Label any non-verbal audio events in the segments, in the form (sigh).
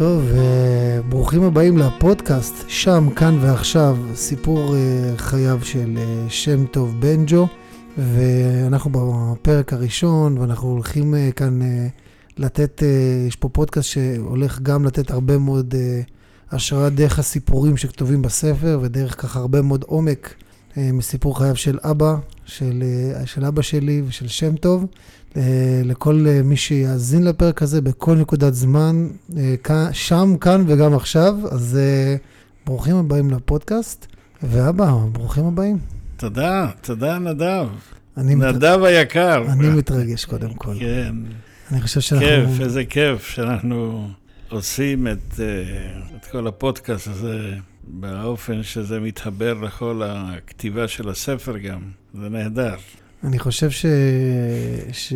טוב, אה, ברוכים הבאים לפודקאסט, שם, כאן ועכשיו, סיפור אה, חייו של אה, שם טוב בנג'ו, ואנחנו בפרק הראשון, ואנחנו הולכים כאן לתת, יש פה פודקאסט שהולך גם לתת הרבה מאוד השראה דרך הסיפורים שכתובים בספר, ודרך ככה הרבה מאוד עומק מסיפור חייו של אבא, של, של אבא שלי ושל שם טוב. אה, לכל אה, מי שיאזין לפרק הזה בכל נקודת זמן, אה, שם, כאן וגם עכשיו. אז ברוכים הבאים לפודקאסט. ואבא, ברוכים הבאים. תודה, תודה נדב. נדב מת... היקר. אני מתרגש קודם כל. כן. אני חושב שאנחנו... כיף, איזה כיף שאנחנו עושים את, את כל הפודקאסט הזה באופן שזה מתחבר לכל הכתיבה של הספר גם. זה נהדר. אני חושב ש... ש...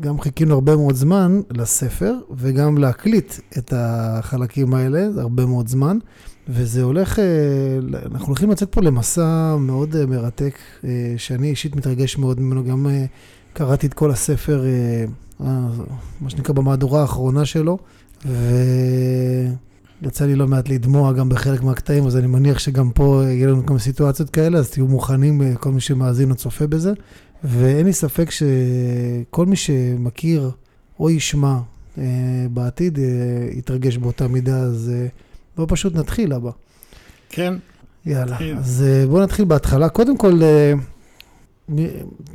גם חיכינו הרבה מאוד זמן לספר, וגם להקליט את החלקים האלה, זה הרבה מאוד זמן, וזה הולך, אה, אנחנו הולכים לצאת פה למסע מאוד אה, מרתק, אה, שאני אישית מתרגש מאוד ממנו, גם קראתי את כל הספר, מה שנקרא במהדורה האחרונה שלו, ו... יצא לי לא מעט לדמוע גם בחלק מהקטעים, אז אני מניח שגם פה יהיה לנו כמה סיטואציות כאלה, אז תהיו מוכנים, אה, כל מי שמאזין או צופה בזה. ואין לי ספק שכל מי שמכיר או ישמע אה, בעתיד, אה, יתרגש באותה מידה, אז אה, בואו פשוט נתחיל, אבא. כן. יאללה, כן. אז אה, בואו נתחיל בהתחלה. קודם כל, אה,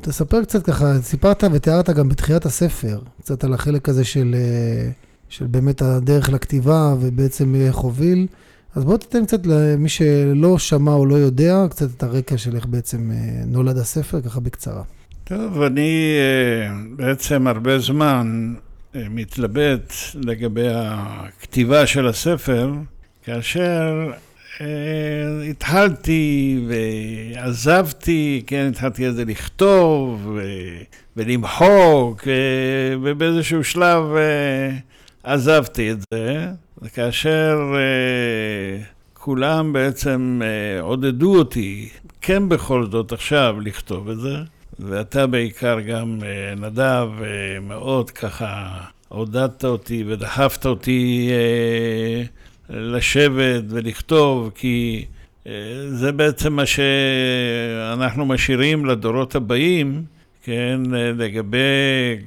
תספר קצת ככה, סיפרת ותיארת גם בתחילת הספר, קצת על החלק הזה של... אה, של באמת הדרך לכתיבה ובעצם איך הוביל. אז בוא תיתן קצת למי שלא שמע או לא יודע, קצת את הרקע של איך בעצם אה, נולד הספר, ככה בקצרה. טוב, אני אה, בעצם הרבה זמן אה, מתלבט לגבי הכתיבה של הספר, כאשר התחלתי ועזבתי, כן, התחלתי את זה לכתוב ולמחוק, ובאיזשהו שלב עזבתי את זה, וכאשר אה, כולם בעצם אה, עודדו אותי, כן בכל זאת עכשיו לכתוב את זה, ואתה בעיקר גם, אה, נדב, אה, מאוד ככה עודדת אותי ודחפת אותי אה, לשבת ולכתוב, כי אה, זה בעצם מה שאנחנו משאירים לדורות הבאים, כן, אה, לגבי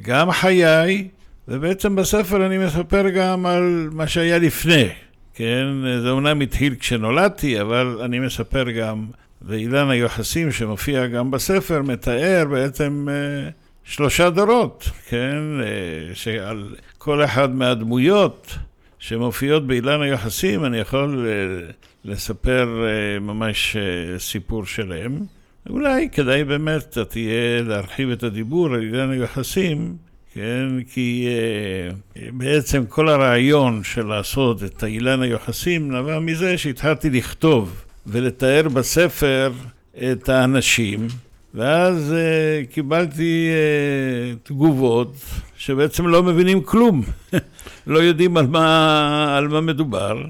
גם חיי, ובעצם בספר אני מספר גם על מה שהיה לפני, כן? זה אומנם התחיל כשנולדתי, אבל אני מספר גם, ואילן היוחסים שמופיע גם בספר, מתאר בעצם אה, שלושה דורות, כן? אה, שעל כל אחד מהדמויות שמופיעות באילן היוחסים, אני יכול אה, לספר אה, ממש אה, סיפור שלם. אולי כדאי באמת תהיה להרחיב את הדיבור על אילן היוחסים. כן? כי uh, בעצם כל הרעיון של לעשות את אילן היוחסים נבע מזה שהתחלתי לכתוב ולתאר בספר את האנשים, ואז uh, קיבלתי uh, תגובות שבעצם לא מבינים כלום, (laughs) לא יודעים על מה, על מה מדובר.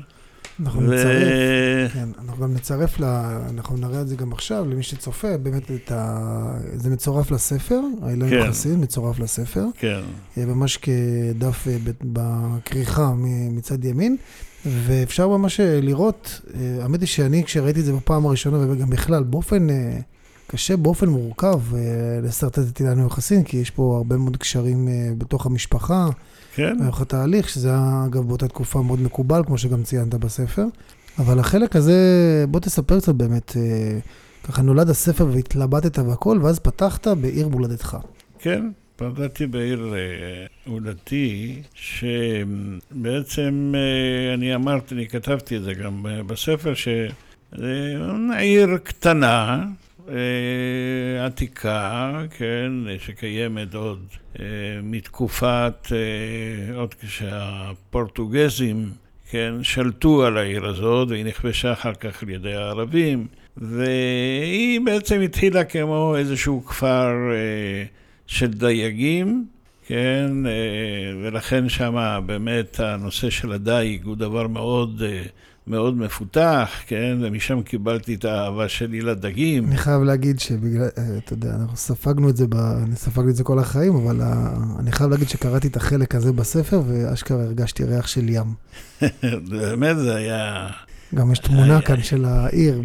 אנחנו ו... נצרף, כן, אנחנו גם נצרף, לה, אנחנו נראה את זה גם עכשיו, למי שצופה, באמת את ה... זה מצורף לספר, האילן כן. יחסים מצורף לספר. כן. ממש כדף אה, בכריכה מצד ימין, ואפשר ממש אה, לראות, אה, האמת היא שאני, כשראיתי את זה בפעם הראשונה, וגם בכלל, באופן קשה, באופן מורכב, לשרטט את אילן היחסים, כי יש פה הרבה מאוד קשרים בתוך המשפחה. כן. לאורך התהליך, שזה היה אגב באותה תקופה מאוד מקובל, כמו שגם ציינת בספר. אבל החלק הזה, בוא תספר קצת באמת, אה, ככה נולד הספר והתלבטת והכל, ואז פתחת בעיר מולדתך. כן, פתחתי בעיר אה, הולדתי, שבעצם אה, אני אמרתי, אני כתבתי את זה גם בספר, שזה עיר קטנה, אה, עתיקה, כן, שקיימת עוד אה, מתקופת, אה, עוד כשהפורטוגזים, כן, שלטו על העיר הזאת, והיא נכבשה אחר כך על ידי הערבים, והיא בעצם התחילה כמו איזשהו כפר של דייגים, כן, ולכן שם באמת הנושא של הדייג הוא דבר מאוד מאוד מפותח, כן, ומשם קיבלתי את האהבה שלי לדגים. אני חייב להגיד שבגלל, אה, אתה יודע, אנחנו ספגנו את זה, ב, אני ספגתי את זה כל החיים, אבל ה, אני חייב להגיד שקראתי את החלק הזה בספר, ואשכרה הרגשתי ריח של ים. (laughs) באמת זה היה... גם יש תמונה כאן של העיר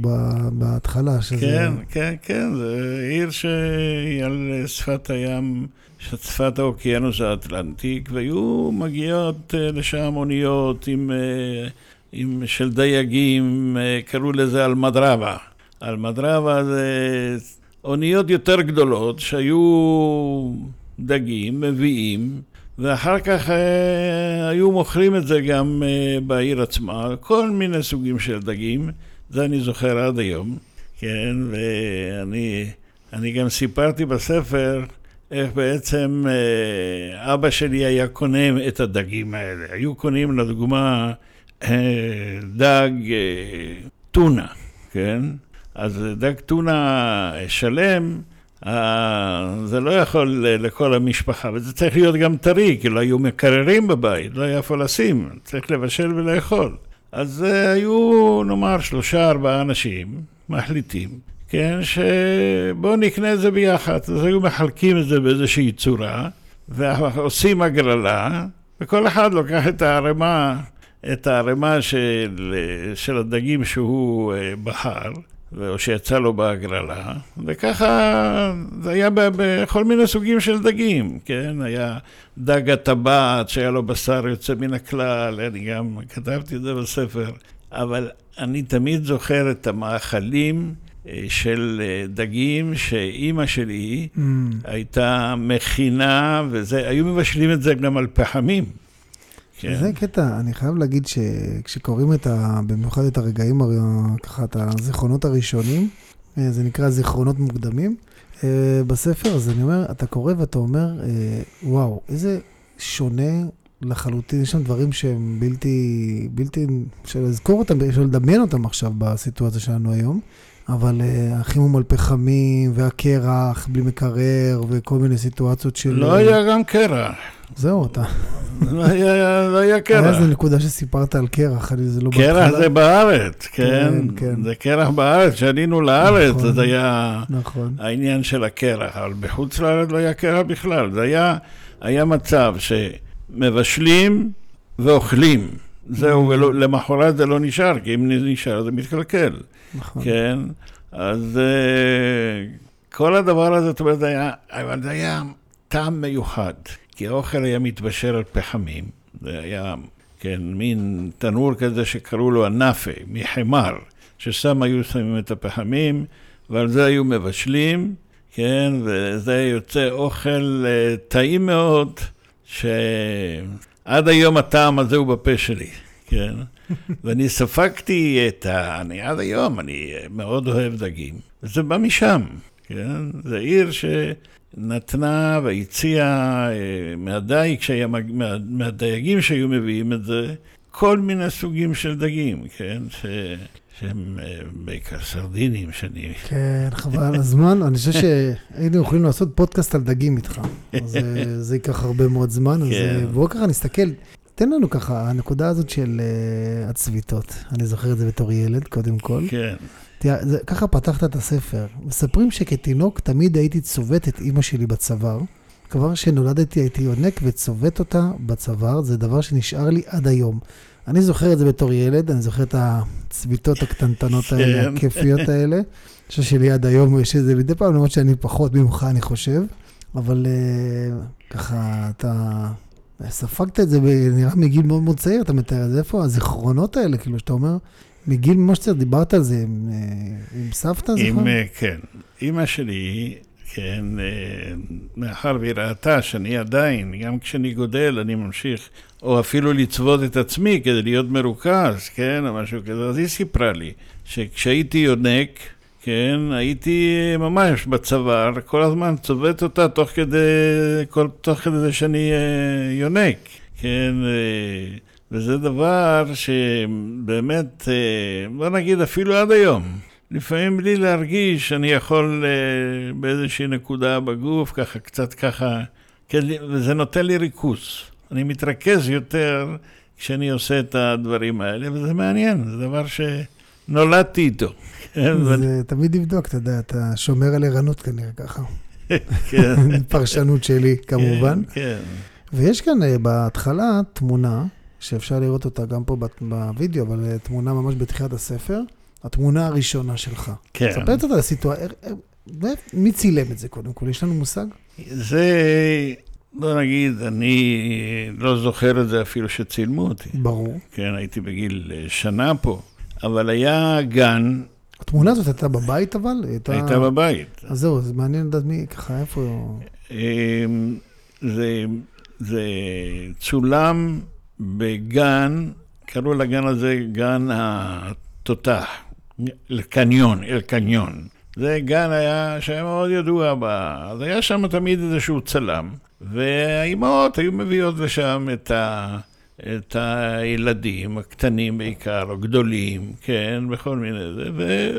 בהתחלה, שזה... כן, כן, כן, זה עיר שהיא על שפת הים, שפת האוקיינוס האטלנטיק, והיו מגיעות אה, לשם אוניות עם... אה, עם, של דייגים, אה, קראו לזה אלמדרבה. אלמדרבה זה אוניות יותר גדולות שהיו דגים, מביאים, ואחר כך אה, היו מוכרים את זה גם אה, בעיר עצמה, כל מיני סוגים של דגים, זה אני זוכר עד היום, כן, ואני גם סיפרתי בספר איך בעצם אה, אבא שלי היה קונה את הדגים האלה. היו קונים לדוגמה דג אה, טונה, כן? אז דג טונה שלם, אה, זה לא יכול לכל המשפחה, וזה צריך להיות גם טרי, כי לא היו מקררים בבית, לא היה איפה לשים, צריך לבשל ולאכול. אז היו, נאמר, שלושה, ארבעה אנשים מחליטים, כן, שבואו נקנה את זה ביחד. אז היו מחלקים את זה באיזושהי צורה, ועושים הגרלה, וכל אחד לוקח את הערימה את הערימה של, של הדגים שהוא אה, בחר, או שיצא לו בהגרלה, וככה זה היה בכל מיני סוגים של דגים, כן? היה דג הטבעת שהיה לו בשר יוצא מן הכלל, אני גם כתבתי את זה בספר, אבל אני תמיד זוכר את המאכלים אה, של אה, דגים שאימא שלי mm. הייתה מכינה, והיו מבשלים את זה גם על פחמים. כן. זה קטע, אני חייב להגיד שכשקוראים את ה... במיוחד את הרגעים, ככה, את הזיכרונות הראשונים, אה, זה נקרא זיכרונות מוקדמים, אה, בספר, אז אני אומר, אתה קורא ואתה אומר, אה, וואו, איזה שונה לחלוטין, יש שם דברים שהם בלתי, בלתי, אפשר לזכור אותם, אפשר לדמיין אותם עכשיו בסיטואציה שלנו היום, אבל החימום על פחמים, והקרח בלי מקרר, וכל מיני סיטואציות של... לא היה גם קרח. זהו, אתה... לא היה קרח. (laughs) היה איזה נקודה שסיפרת על קרח, זה לא קרח זה בארץ, כן, כן. זה קרח בארץ, כשעלינו לארץ, נכון, זה היה נכון. העניין של הקרח, אבל בחוץ לארץ לא היה קרח בכלל, זה היה, היה מצב שמבשלים ואוכלים. זהו. ולמחרת זה לא נשאר, כי אם נשאר זה מתקלקל. נכון. כן, אז אה, כל הדבר הזה, זאת אומרת, היה, אבל זה היה טעם מיוחד. כי האוכל היה מתבשל על פחמים, זה היה, כן, מין תנור כזה שקראו לו הנאפה, מחמר, ששם היו שמים את הפחמים, ועל זה היו מבשלים, כן, וזה יוצא אוכל uh, טעים מאוד, שעד היום הטעם הזה הוא בפה שלי, כן. (laughs) ואני ספגתי את ה... אני עד היום, אני מאוד אוהב דגים, וזה בא משם, כן? זה עיר ש... נתנה והציעה אה, מהדייג, שהיה, מה, מהדייגים שהיו מביאים את זה, כל מיני סוגים של דגים, כן? ש... שהם אה, בעיקר סרדינים שאני... כן, חבל על הזמן. אני חושב שהיינו יכולים לעשות פודקאסט על דגים איתך. אז אה, זה ייקח הרבה מאוד זמן. אז כן. בואו ככה נסתכל. תן לנו ככה, הנקודה הזאת של הצביטות. אני זוכר את זה בתור ילד, קודם כל. כן. תראה, זה, ככה פתחת את הספר. מספרים שכתינוק תמיד הייתי צובט את אימא שלי בצוואר. כבר שנולדתי הייתי יונק וצובט אותה בצוואר, זה דבר שנשאר לי עד היום. אני זוכר את זה בתור ילד, אני זוכר את הצביטות הקטנטנות האלה, כן. הכיפיות האלה. אני חושב שלי עד היום יש את זה מדי פעם, למרות שאני פחות ממך, אני חושב. אבל uh, ככה, אתה ספגת את זה, נראה מגיל מאוד מאוד צעיר, אתה מתאר את זה. איפה הזיכרונות האלה, כאילו, שאתה אומר, מגיל ממש צעיר, דיברת על זה עם, אה, עם סבתא, זוכר? אה, כן. אימא שלי, כן, אה, מאחר והיא ראתה שאני עדיין, גם כשאני גודל, אני ממשיך, או אפילו לצוות את עצמי כדי להיות מרוכז, כן, או משהו כזה, אז היא סיפרה לי שכשהייתי יונק, כן, הייתי ממש בצוואר, כל הזמן צובט אותה תוך כדי, כל, תוך כדי זה שאני יונק, כן, וזה דבר שבאמת, אה, בוא נגיד אפילו עד היום, לפעמים בלי להרגיש, אני יכול אה, באיזושהי נקודה בגוף, ככה קצת ככה, וזה נותן לי ריכוז. אני מתרכז יותר, כשאני עושה את הדברים האלה, וזה מעניין, זה דבר שנולדתי איתו. כן, זה תמיד לבדוק, אתה יודע, אתה שומר על ערנות כנראה ככה. (laughs) כן. (laughs) פרשנות שלי, כמובן. כן. ויש כאן אה, בהתחלה תמונה, שאפשר לראות אותה גם פה בווידאו, אבל אה, תמונה ממש בתחילת הספר, התמונה הראשונה שלך. כן. ספר קצת על הסיטואציה, מי צילם את זה קודם כל? יש לנו מושג? זה, בוא נגיד, אני לא זוכר את זה אפילו שצילמו אותי. ברור. כן, הייתי בגיל אה, שנה פה, אבל היה גן, התמונה הזאת הייתה בבית אבל? הייתה, הייתה בבית. אז זהו, זה מעניין לדעת מי, ככה, איפה... אמ, זה, זה צולם בגן, קראו לגן הזה גן התותח, אל-קניון, אל-קניון. זה גן היה, שהיה מאוד ידוע, ב... אז היה שם תמיד איזשהו צלם, והאימהות היו מביאות לשם את, ה... את הילדים, הקטנים בעיקר, או גדולים, כן, בכל מיני זה, ו...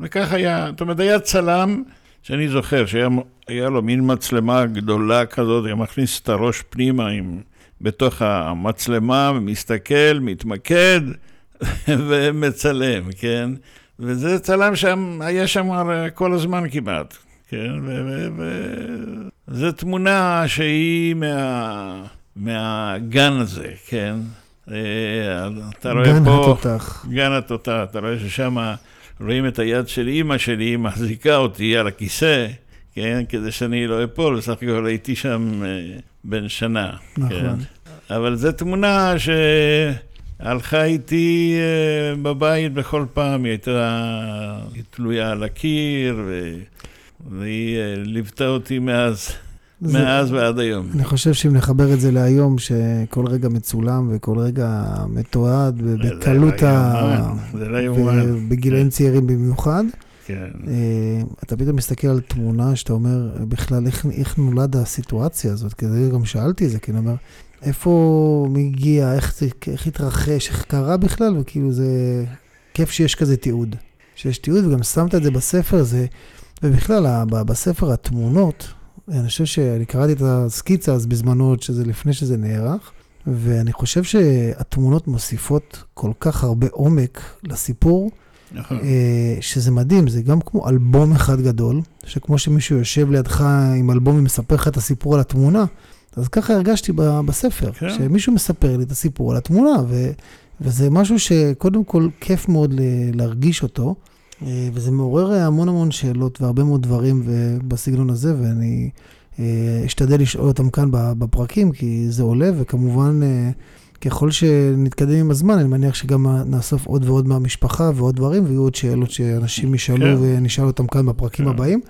וכך היה, זאת אומרת, היה צלם שאני זוכר שהיה היה לו מין מצלמה גדולה כזאת, היה מכניס את הראש פנימה עם, בתוך המצלמה, ומסתכל, מתמקד (laughs) ומצלם, כן? וזה צלם שם, היה שם כל הזמן כמעט, כן? וזו תמונה שהיא מה, מהגן הזה, כן? אה, אתה רואה גן פה... התותח. גן התותח, אתה רואה ששם רואים את היד של אימא שלי, היא מחזיקה אותי על הכיסא, כן? כדי שאני לא אפול, בסך הכל הייתי שם אה, בן שנה. נכון. כן? אבל זו תמונה שהלכה איתי אה, בבית בכל פעם, היא הייתה היא תלויה על הקיר, ו... והיא אה, ליוותה אותי מאז, זה- מאז ועד היום. אני חושב שאם נחבר את זה להיום, שכל רגע מצולם וכל רגע מתועד, ובקלות ה... זה לא יאומן. ובגילאים צעירים במיוחד, כן. אה, אתה פתאום מסתכל על תמונה שאתה אומר, בכלל, איך, איך נולד הסיטואציה הזאת? כי זה גם שאלתי את זה, כי אני אומר, איפה מי הגיע, איך, זה, איך התרחש, איך קרה בכלל, וכאילו זה כיף שיש כזה תיעוד. שיש תיעוד, וגם שמת את זה בספר, זה, ובכלל, בספר התמונות, אני חושב שאני קראתי את הסקיצה אז בזמנו, שזה לפני שזה נערך, ואני חושב שהתמונות מוסיפות כל כך הרבה עומק לסיפור, נכון. אה, שזה מדהים, זה גם כמו אלבום אחד גדול, שכמו שמישהו יושב לידך עם אלבום ומספר לך את הסיפור על התמונה, אז ככה הרגשתי בספר, כן. שמישהו מספר לי את הסיפור על התמונה, ו, וזה משהו שקודם כל כיף מאוד ל- להרגיש אותו, אה, וזה מעורר המון המון שאלות והרבה מאוד דברים בסגנון הזה, ואני אה, אשתדל לשאול אותם כאן בפרקים, כי זה עולה, וכמובן... אה, ככל שנתקדם עם הזמן, אני מניח שגם נאסוף עוד ועוד מהמשפחה ועוד דברים, ויהיו עוד שאלות שאנשים ישאלו כן. ונשאל אותם כאן בפרקים כן. הבאים.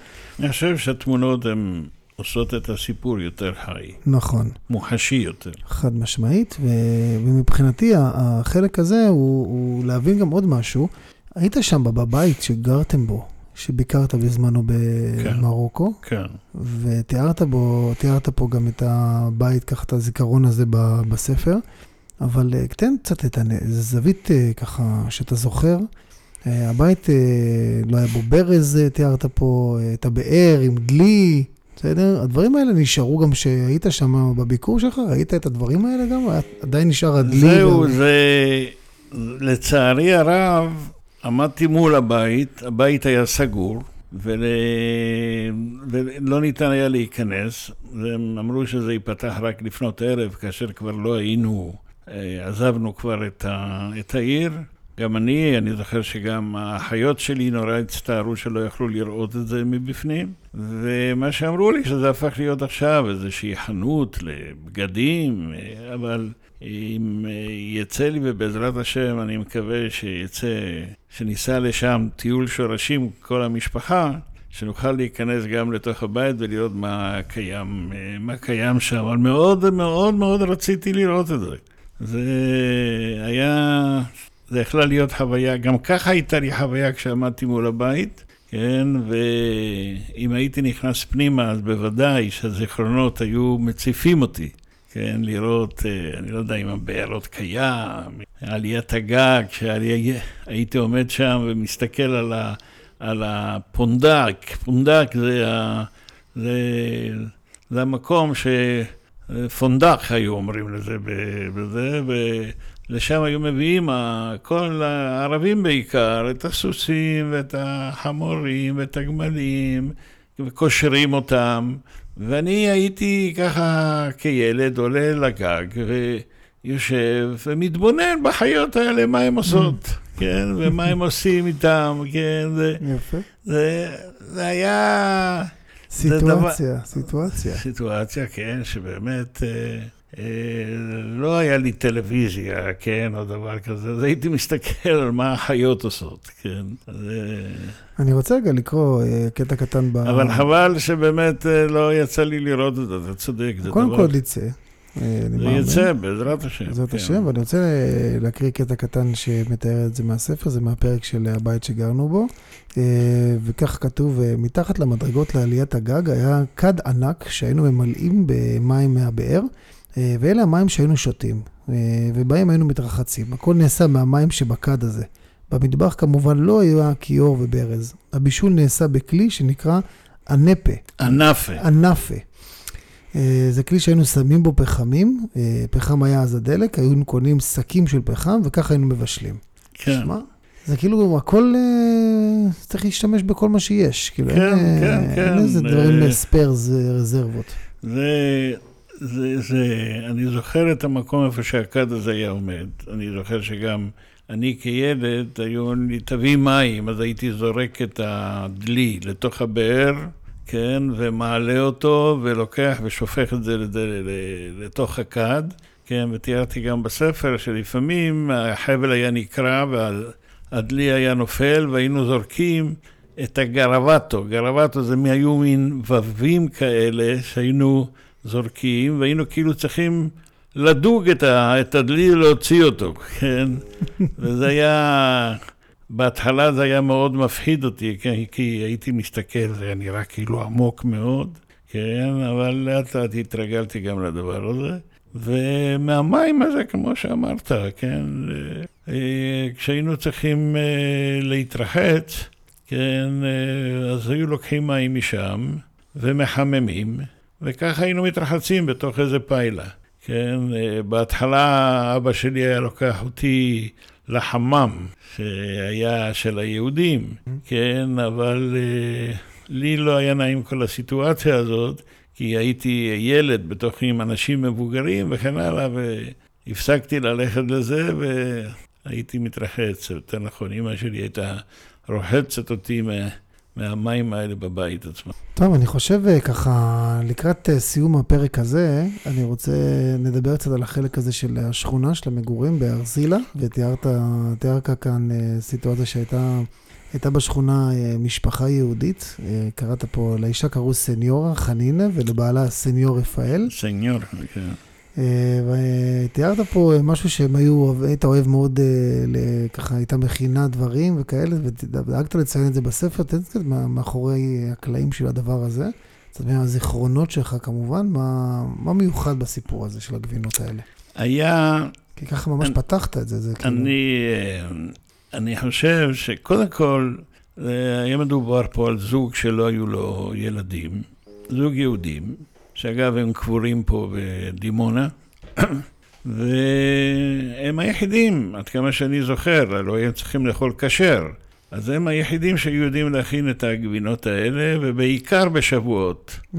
אני חושב שהתמונות הן עושות את הסיפור יותר חי, נכון, מוחשי יותר. חד משמעית, ו- ומבחינתי החלק הזה הוא, הוא להבין גם עוד משהו. היית שם בבית שגרתם בו, שביקרת בזמנו במרוקו, כן. ותיארת בו, תיארת פה גם את הבית, ככה את הזיכרון הזה ב- בספר, אבל אה, תן קצת את הנ- איזה זווית אה, ככה שאתה זוכר. אה, הבית, לא היה בו ברז, תיארת פה, את הבאר עם דלי, בסדר? הדברים האלה נשארו גם כשהיית שם בביקור שלך? ראית את הדברים האלה גם? עדיין נשאר הדלי? זהו, וה- זה... לצערי הרב, עמדתי מול הבית, הבית היה סגור, ול... ולא ניתן היה להיכנס, והם אמרו שזה ייפתח רק לפנות ערב, כאשר כבר לא היינו, אה, עזבנו כבר את, ה... את העיר. גם אני, אני זוכר שגם האחיות שלי נורא הצטערו שלא יכלו לראות את זה מבפנים, ומה שאמרו לי שזה הפך להיות עכשיו איזושהי חנות לבגדים, אבל אם יצא לי, ובעזרת השם אני מקווה שיצא, שניסע לשם טיול שורשים כל המשפחה, שנוכל להיכנס גם לתוך הבית ולראות מה קיים, מה קיים שם, אבל מאוד מאוד מאוד רציתי לראות את זה. זה היה, זה יכלה להיות חוויה, גם ככה הייתה לי חוויה כשעמדתי מול הבית, כן, ואם הייתי נכנס פנימה, אז בוודאי שהזיכרונות היו מציפים אותי. כן, לראות, אה, אני לא יודע אם הבאר עוד קיים, עליית הגג, כשהייתי עומד שם ומסתכל על, ה, על הפונדק, פונדק זה, ה, זה, זה המקום ש... פונדק היו אומרים לזה בזה, ולשם היו מביאים כל הערבים בעיקר, את הסוסים ואת החמורים ואת הגמלים, וקושרים אותם. ואני הייתי ככה כילד עולה לגג ויושב ומתבונן בחיות האלה, מה הן עושות, (laughs) כן, ומה הם עושים איתם, כן, זה, יפה. זה, זה היה... סיטואציה, סיטואציה. סיטואציה, כן, שבאמת אה, לא היה לי טלוויזיה, כן, או דבר כזה, אז הייתי מסתכל על מה החיות עושות, כן. אה, אני רוצה רגע לקרוא אה, קטע קטן ב... אבל חבל שבאמת אה, לא יצא לי לראות את זה, אתה צודק, זה קודם דבר... כל יצא. אה, זה. יצא, בעזרת השם. בעזרת כן. השם, ואני רוצה אה, להקריא קטע קטן שמתאר את זה מהספר, זה מהפרק של הבית שגרנו בו. אה, וכך כתוב, אה, מתחת למדרגות לעליית הגג היה כד ענק שהיינו ממלאים במים מהבאר, אה, ואלה המים שהיינו שותים, אה, ובהם היינו מתרחצים. הכל נעשה מהמים שבכד הזה. במטבח כמובן לא היה כיור וברז. הבישול נעשה בכלי שנקרא אנפה. ענפה. אנפה. אה, זה כלי שהיינו שמים בו פחמים, אה, פחם היה אז הדלק, היינו קונים שקים של פחם וככה היינו מבשלים. כן. שמע, זה כאילו הכל, אה, צריך להשתמש בכל מה שיש. כאילו, כן, אין, אה, כן, כן, אין איזה דברים אה, ספיירס, רזרבות. זה, זה, זה, אני זוכר את המקום איפה שהכד הזה היה עומד. אני זוכר שגם אני כילד, היו אומרים לי, תביא מים, אז הייתי זורק את הדלי לתוך הבאר, כן, ומעלה אותו, ולוקח ושופך את זה לתוך הכד, כן, ותיארתי גם בספר שלפעמים החבל היה נקרע והדלי היה נופל, והיינו זורקים את הגרבטו. גרבטו זה מי- היו מין ווים כאלה שהיינו זורקים, והיינו כאילו צריכים לדוג את, ה, הדלי ולהוציא אותו, (laughs) כן? וזה היה, בהתחלה זה היה מאוד מפחיד אותי, כן? כי הייתי מסתכל, זה היה נראה כאילו עמוק מאוד, כן? אבל לאט לאט התרגלתי גם לדבר הזה. ומהמים הזה, כמו שאמרת, כן? אה, כשהיינו צריכים אה, להתרחץ, כן, אה, אז היו לוקחים מים משם ומחממים, וככה היינו מתרחצים בתוך איזה פיילה. כן, אה, בהתחלה אבא שלי היה לוקח אותי לחמם, שהיה של היהודים, כן, אבל אה, לי לא היה נעים כל הסיטואציה הזאת, כי הייתי ילד בתוך עם אנשים מבוגרים וכן הלאה, והפסקתי ללכת לזה, והייתי מתרחץ, יותר נכון, אמא שלי הייתה רוחצת אותי מהמים האלה בבית עצמו. טוב, אני חושב אה, ככה, לקראת אה, סיום הפרק הזה, אני רוצה לדבר קצת על החלק הזה של השכונה, של המגורים בארזילה, ותיארת תיארת כאן אה, סיטואציה שהייתה הייתה בשכונה משפחה יהודית, קראת פה, לאישה קראו סניורה חנינה ולבעלה סניור רפאל. סניור, כן. אה, ותיארת פה אה, משהו שהם היו, היית אוהב מאוד, אה, ככה הייתה מכינה דברים וכאלה, ודאגת לציין את זה בספר, תן קצת מאחורי הקלעים של הדבר הזה. קצת מהזיכרונות שלך כמובן, מה, מה מיוחד בסיפור הזה של הגבינות האלה? היה, כי ככה ממש אני- פתחת את זה, זה כאילו... אני, אה, אני חושב שקודם כל, אה, היה מדובר פה על זוג שלא היו לו ילדים, זוג יהודים, שאגב הם קבורים פה בדימונה, (clears throat) והם היחידים, עד כמה שאני זוכר, הלוא הם צריכים לאכול כשר. אז הם היחידים שהיו יודעים להכין את הגבינות האלה, ובעיקר בשבועות. Mm,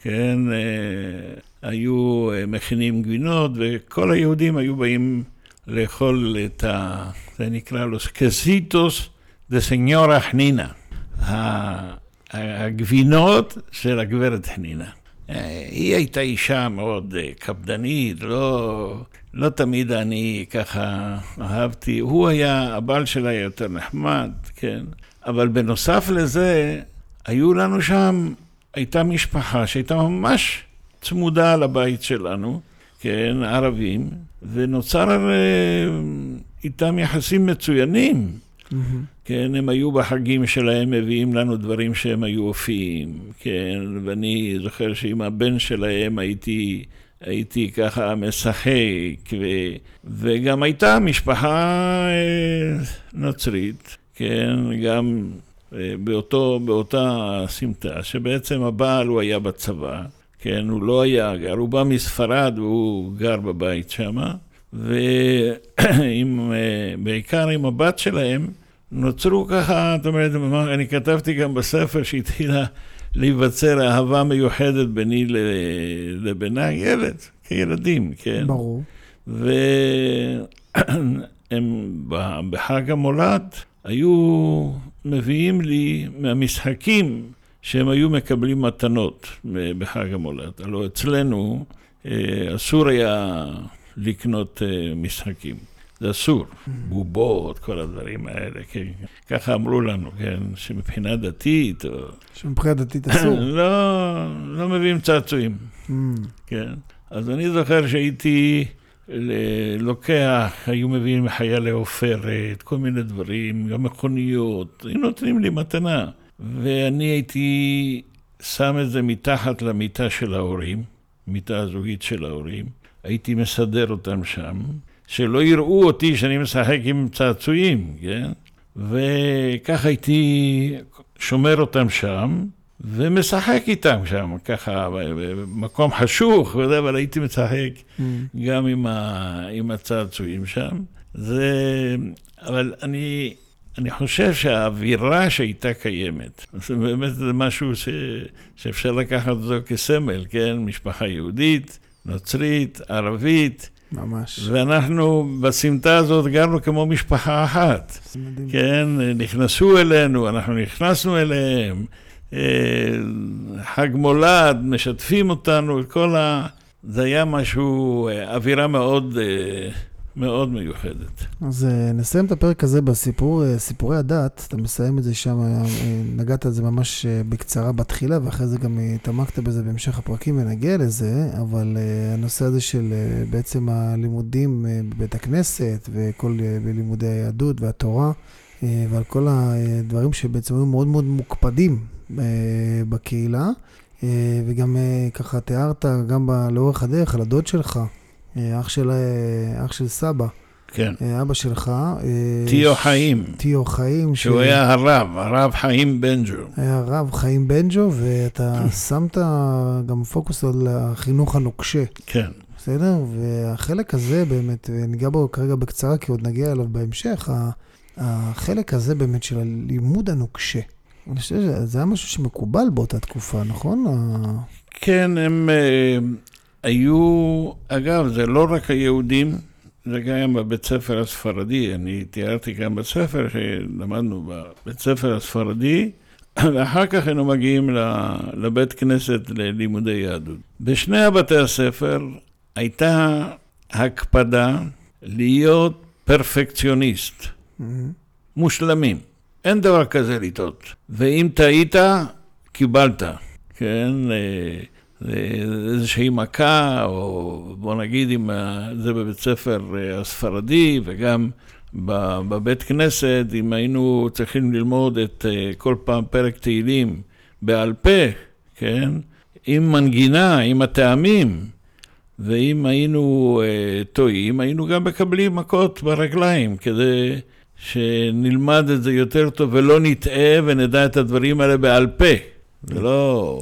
כן, אה, היו אה, מכינים גבינות, וכל היהודים היו באים לאכול את ה... זה נקרא לו סקסיטוס דה סניורה חנינה. הגבינות של הגברת חנינה. אה, היא הייתה אישה מאוד אה, קפדנית, לא, לא תמיד אני ככה אהבתי. הוא היה, הבעל שלה היה יותר נחמד, כן? אבל בנוסף לזה, היו לנו שם, הייתה משפחה שהייתה ממש צמודה לבית שלנו, כן, ערבים, ונוצר אה, איתם יחסים מצוינים. מהמם. כן, הם היו בחגים שלהם מביאים לנו דברים שהם היו אופיים, כן, ואני זוכר שעם הבן שלהם הייתי, הייתי ככה משחק, ו, וגם הייתה משפחה אה, נוצרית, כן, גם אה, באותו, באותה סמטה, שבעצם הבעל הוא היה בצבא, כן, הוא לא היה גר, הוא בא מספרד והוא גר בבית שם, ובעיקר עם הבת שלהם נוצרו ככה, זאת אומרת, אני כתבתי גם בספר שהתחילה להיווצר אהבה מיוחדת ביני לבינה, ילד, כילדים, כן? ברור. והם בחג המולד היו מביאים לי מהמשחקים שהם היו מקבלים מתנות בחג המולד. הלוא אצלנו אה, אסור היה לקנות אה, משחקים. זה אסור. בובות, כל הדברים האלה, כן. ככה אמרו לנו, כן, שמבחינה דתית, או... שמבחינה דתית (coughs) אסור. לא, לא מביאים צעצועים, mm. כן. אז אני זוכר שהייתי לוקח, היו מביאים מחיילי עופרת, כל מיני דברים, גם מכוניות, היו נותנים לי מתנה. ואני הייתי שם את זה מתחת למיטה של ההורים, מיטה הזוגית של ההורים, הייתי מסדר אותם שם, שלא יראו אותי שאני משחק עם צעצועים, כן? וככה הייתי שומר אותם שם, ומשחק איתם שם, ככה, במקום חשוך, וזה, אבל הייתי משחק mm. גם עם, ה, עם הצעצועים שם. זה, אבל אני, אני חושב שהאווירה שהייתה קיימת, זה באמת משהו ש, שאפשר לקחת אותו כסמל, כן? משפחה יהודית, נוצרית, ערבית. ממש. ואנחנו בסמטה הזאת גרנו כמו משפחה אחת. כן, נכנסו אלינו, אנחנו נכנסנו אליהם. אה, חג מולד, משתפים אותנו, כל ה... זה היה משהו, אה, אווירה מאוד, אה, מאוד מיוחדת. אז נסיים את הפרק הזה בסיפור, סיפורי הדת, אתה מסיים את זה שם, נגעת על זה ממש בקצרה בתחילה, ואחרי זה גם התעמקת בזה בהמשך הפרקים ונגיע לזה, אבל הנושא הזה של בעצם הלימודים בבית הכנסת וכל לימודי היהדות והתורה, ועל כל הדברים שבעצם היו מאוד מאוד מוקפדים אה, בקהילה, אה, וגם אה, ככה תיארת גם לאורך הדרך על הדוד שלך, אח של, אח של סבא. כן. אבא שלך. טיו ש... חיים. טיו חיים. שהוא ש... היה הרב, הרב חיים בנג'ו. היה הרב חיים בנג'ו, ואתה (laughs) שמת גם פוקוס על החינוך הנוקשה. כן. בסדר? והחלק הזה באמת, וניגע בו כרגע בקצרה, כי עוד נגיע אליו בהמשך, החלק הזה באמת של הלימוד הנוקשה. אני חושב שזה היה משהו שמקובל באותה תקופה, נכון? כן, הם היו, אגב, זה לא רק היהודים, זה גם בבית ספר הספרדי, אני תיארתי גם בספר שלמדנו בבית ספר הספרדי, ואחר כך היינו מגיעים לבית כנסת ללימודי יהדות. בשני הבתי הספר הייתה הקפדה להיות פרפקציוניסט, mm-hmm. מושלמים. אין דבר כזה לטעות. ואם טעית, קיבלת, כן? איזושהי מכה, או בוא נגיד אם זה בבית ספר אה, הספרדי, וגם בבית כנסת, אם היינו צריכים ללמוד את אה, כל פעם פרק תהילים בעל פה, כן? עם מנגינה, עם הטעמים, ואם היינו אה, טועים, היינו גם מקבלים מכות ברגליים כדי... שנלמד את זה יותר טוב ולא נטעה ונדע את הדברים האלה בעל פה. זה לא...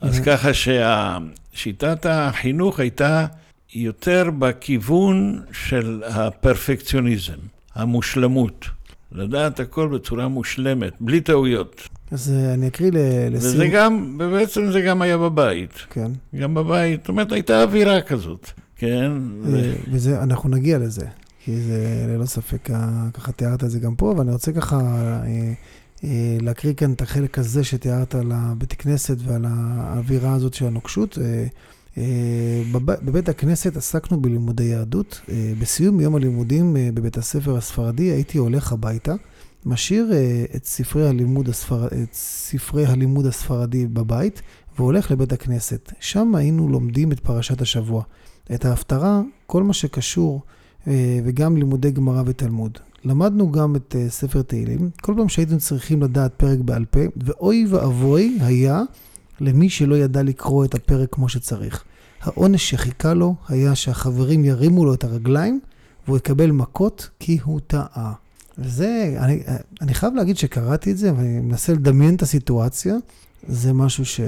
אז ככה ששיטת החינוך הייתה יותר בכיוון של הפרפקציוניזם, המושלמות. לדעת הכל בצורה מושלמת, בלי טעויות. אז אה, אני אקריא לסיום. וזה גם, בעצם זה גם היה בבית. כן. גם בבית, זאת אומרת, הייתה אווירה כזאת, כן? אה, וזה, אנחנו נגיע לזה. כי זה ללא ספק, ככה תיארת את זה גם פה, ואני רוצה ככה אה, אה, להקריא כאן את החלק הזה שתיארת על הבית כנסת ועל האווירה הזאת של הנוקשות. אה, בבית הכנסת עסקנו בלימודי יהדות. בסיום יום הלימודים בבית הספר הספרדי הייתי הולך הביתה, משאיר את ספרי הלימוד, הספר... את ספרי הלימוד הספרדי בבית והולך לבית הכנסת. שם היינו לומדים את פרשת השבוע. את ההפטרה, כל מה שקשור אה, וגם לימודי גמרא ותלמוד. למדנו גם את אה, ספר תהילים, כל פעם שהייתם צריכים לדעת פרק בעל פה, ואוי ואבוי היה למי שלא ידע לקרוא את הפרק כמו שצריך. העונש שחיכה לו היה שהחברים ירימו לו את הרגליים, והוא יקבל מכות כי הוא טעה. וזה, אני, אני חייב להגיד שקראתי את זה, ואני מנסה לדמיין את הסיטואציה, זה משהו ש...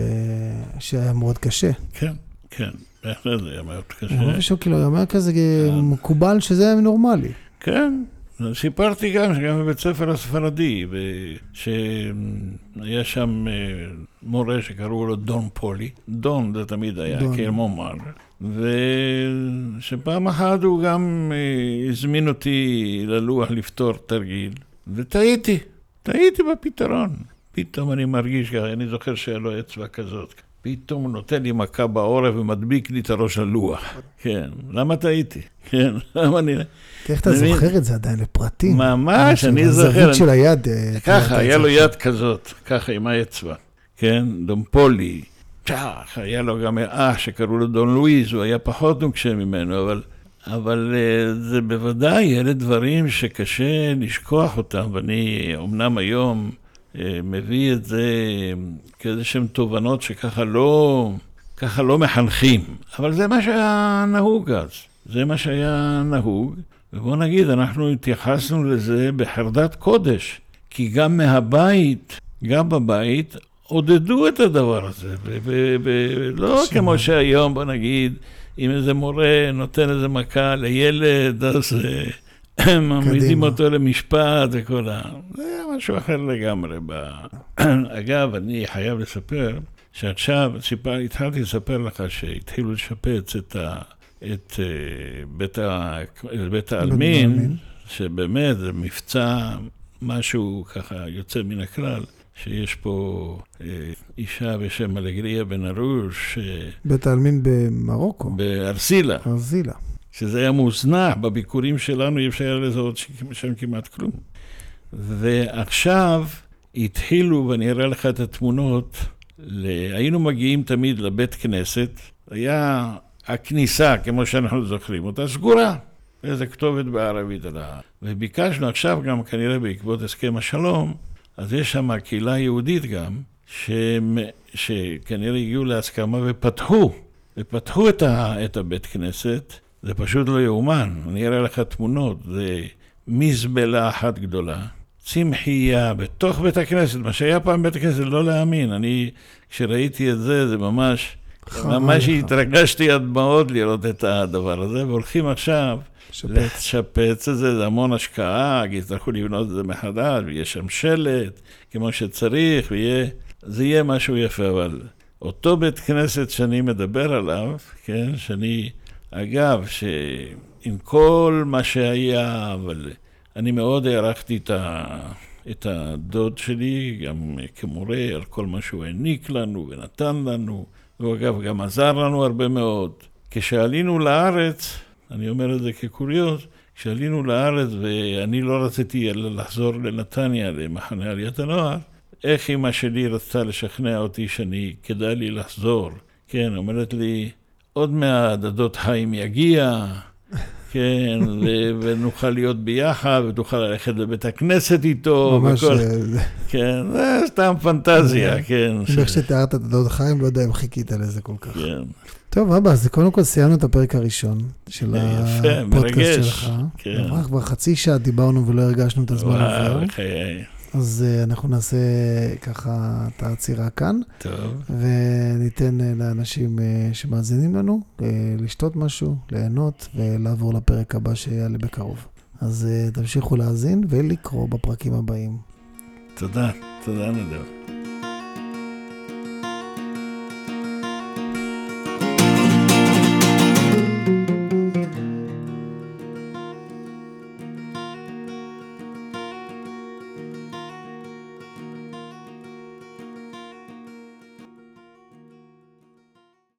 שהיה מאוד קשה. כן, כן, בהחלט זה היה מאוד קשה. אני חושב כאילו, אומר כזה כן. מקובל שזה היה נורמלי. כן, סיפרתי גם שגם בבית ספר הספרדי, שהיה שם אה, מורה שקראו לו דון פולי, דון זה תמיד היה, דון. כמו מר, ושפעם אחת הוא גם אה, הזמין אותי ללוח לפתור תרגיל, וטעיתי, טעיתי בפתרון. פתאום אני מרגיש ככה, אני זוכר שהיה לו אצבע כזאת. פתאום הוא נותן לי מכה בעורף ומדביק לי את הראש על לוח. כן, למה טעיתי? כן, (laughs) למה אני... איך אתה? זוכר את זה עדיין לפרטים? ממש, אני זוכר. הזווית של היד. אה, ככה, היה לו. יד כזאת, ככה עם האצבע, כן? דומפולי, צ'אח, היה לו גם אח שקראו לו דון לואיז, הוא היה פחות נוקשה ממנו, אבל, אבל אה, זה בוודאי, אלה דברים שקשה לשכוח אותם, ואני אמנם היום אה, מביא את זה כאיזה שהן תובנות שככה לא, ככה לא מחנכים, אבל זה מה שהיה נהוג אז, זה מה שהיה נהוג. ובוא נגיד, אנחנו התייחסנו לזה בחרדת קודש, כי גם מהבית, גם בבית, עודדו את הדבר הזה. ו- ו- ו- לא שמע. כמו שהיום, בוא נגיד, אם איזה מורה נותן איזה מכה לילד, אז אה, מעמידים. אותו למשפט וכל ה... זה היה משהו אחר לגמרי. ב... אגב, אני חייב לספר שעכשיו, סיפר, התחלתי לספר לך שהתחילו לשפץ את, ה... את אה, בית, ה... בית העלמין. שבאמת זה מבצע, משהו ככה יוצא מן הכלל. שיש פה אה, אישה בשם אלגריה בן ארוש בית העלמין במרוקו, בארסילה, ארזילה. שזה היה מוזנח, בביקורים שלנו אי אפשר היה לזהות ש- שם כמעט כלום. ועכשיו התחילו, ואני אראה לך את התמונות, ל... היינו מגיעים תמיד לבית כנסת, היה הכניסה, כמו שאנחנו זוכרים אותה, סגורה. איזה כתובת בערבית על ה... וביקשנו עכשיו גם, כנראה בעקבות הסכם השלום, אז יש שם קהילה יהודית גם, שהם, שכנראה הגיעו להסכמה ופתחו, ופתחו את, ה, את הבית כנסת, זה פשוט לא יאומן, אני אראה לך תמונות, זה מזבלה אחת גדולה, צמחייה בתוך בית הכנסת, מה שהיה פעם בית הכנסת, לא להאמין, אני, כשראיתי את זה, זה ממש, ממש לך. התרגשתי עד דמעות לראות את הדבר הזה, והולכים עכשיו שפץ. לשפץ את זה, זה המון השקעה, כי יצטרכו לבנות את זה מחדש, ויהיה שם שלט, כמו שצריך, ויהיה, זה יהיה משהו יפה, אבל אותו בית כנסת שאני מדבר עליו, כן, שאני, אגב, שעם כל מה שהיה, אבל אני מאוד הערכתי את, ה, את הדוד שלי, גם כמורה, על כל מה שהוא העניק לנו ונתן לנו, והוא אגב גם עזר לנו הרבה מאוד. כשעלינו לארץ, אני אומר את זה כקוריוז, כשעלינו לארץ ואני לא רציתי לחזור לנתניה, למחנה עליית הנוער, איך אמא שלי רצתה לשכנע אותי שאני, כדאי לי לחזור. כן, אומרת לי, עוד מעט הדוד חיים יגיע, כן, ונוכל להיות ביחד, ותוכל ללכת לבית הכנסת איתו, ממש, וכל... אה, כן, זה סתם פנטזיה, כן. ש- איך שתיארת את הדוד חיים, לא יודע אם חיכית לזה כל כך. כן, טוב, אבא, אז קודם כל סיימנו את הפרק הראשון של יפה, הפודקאסט מרגש. שלך. כן. עברה כבר חצי שעה דיברנו ולא הרגשנו את הזמן עובר. וואו, חיי. אז אה, אנחנו נעשה ככה את העצירה כאן, טוב, וניתן אה, לאנשים אה, שמאזינים לנו לשתות משהו, ליהנות ולעבור לפרק הבא שיעלה בקרוב. אז תמשיכו להאזין ולקרוא בפרקים הבאים. תודה, תודה נדב.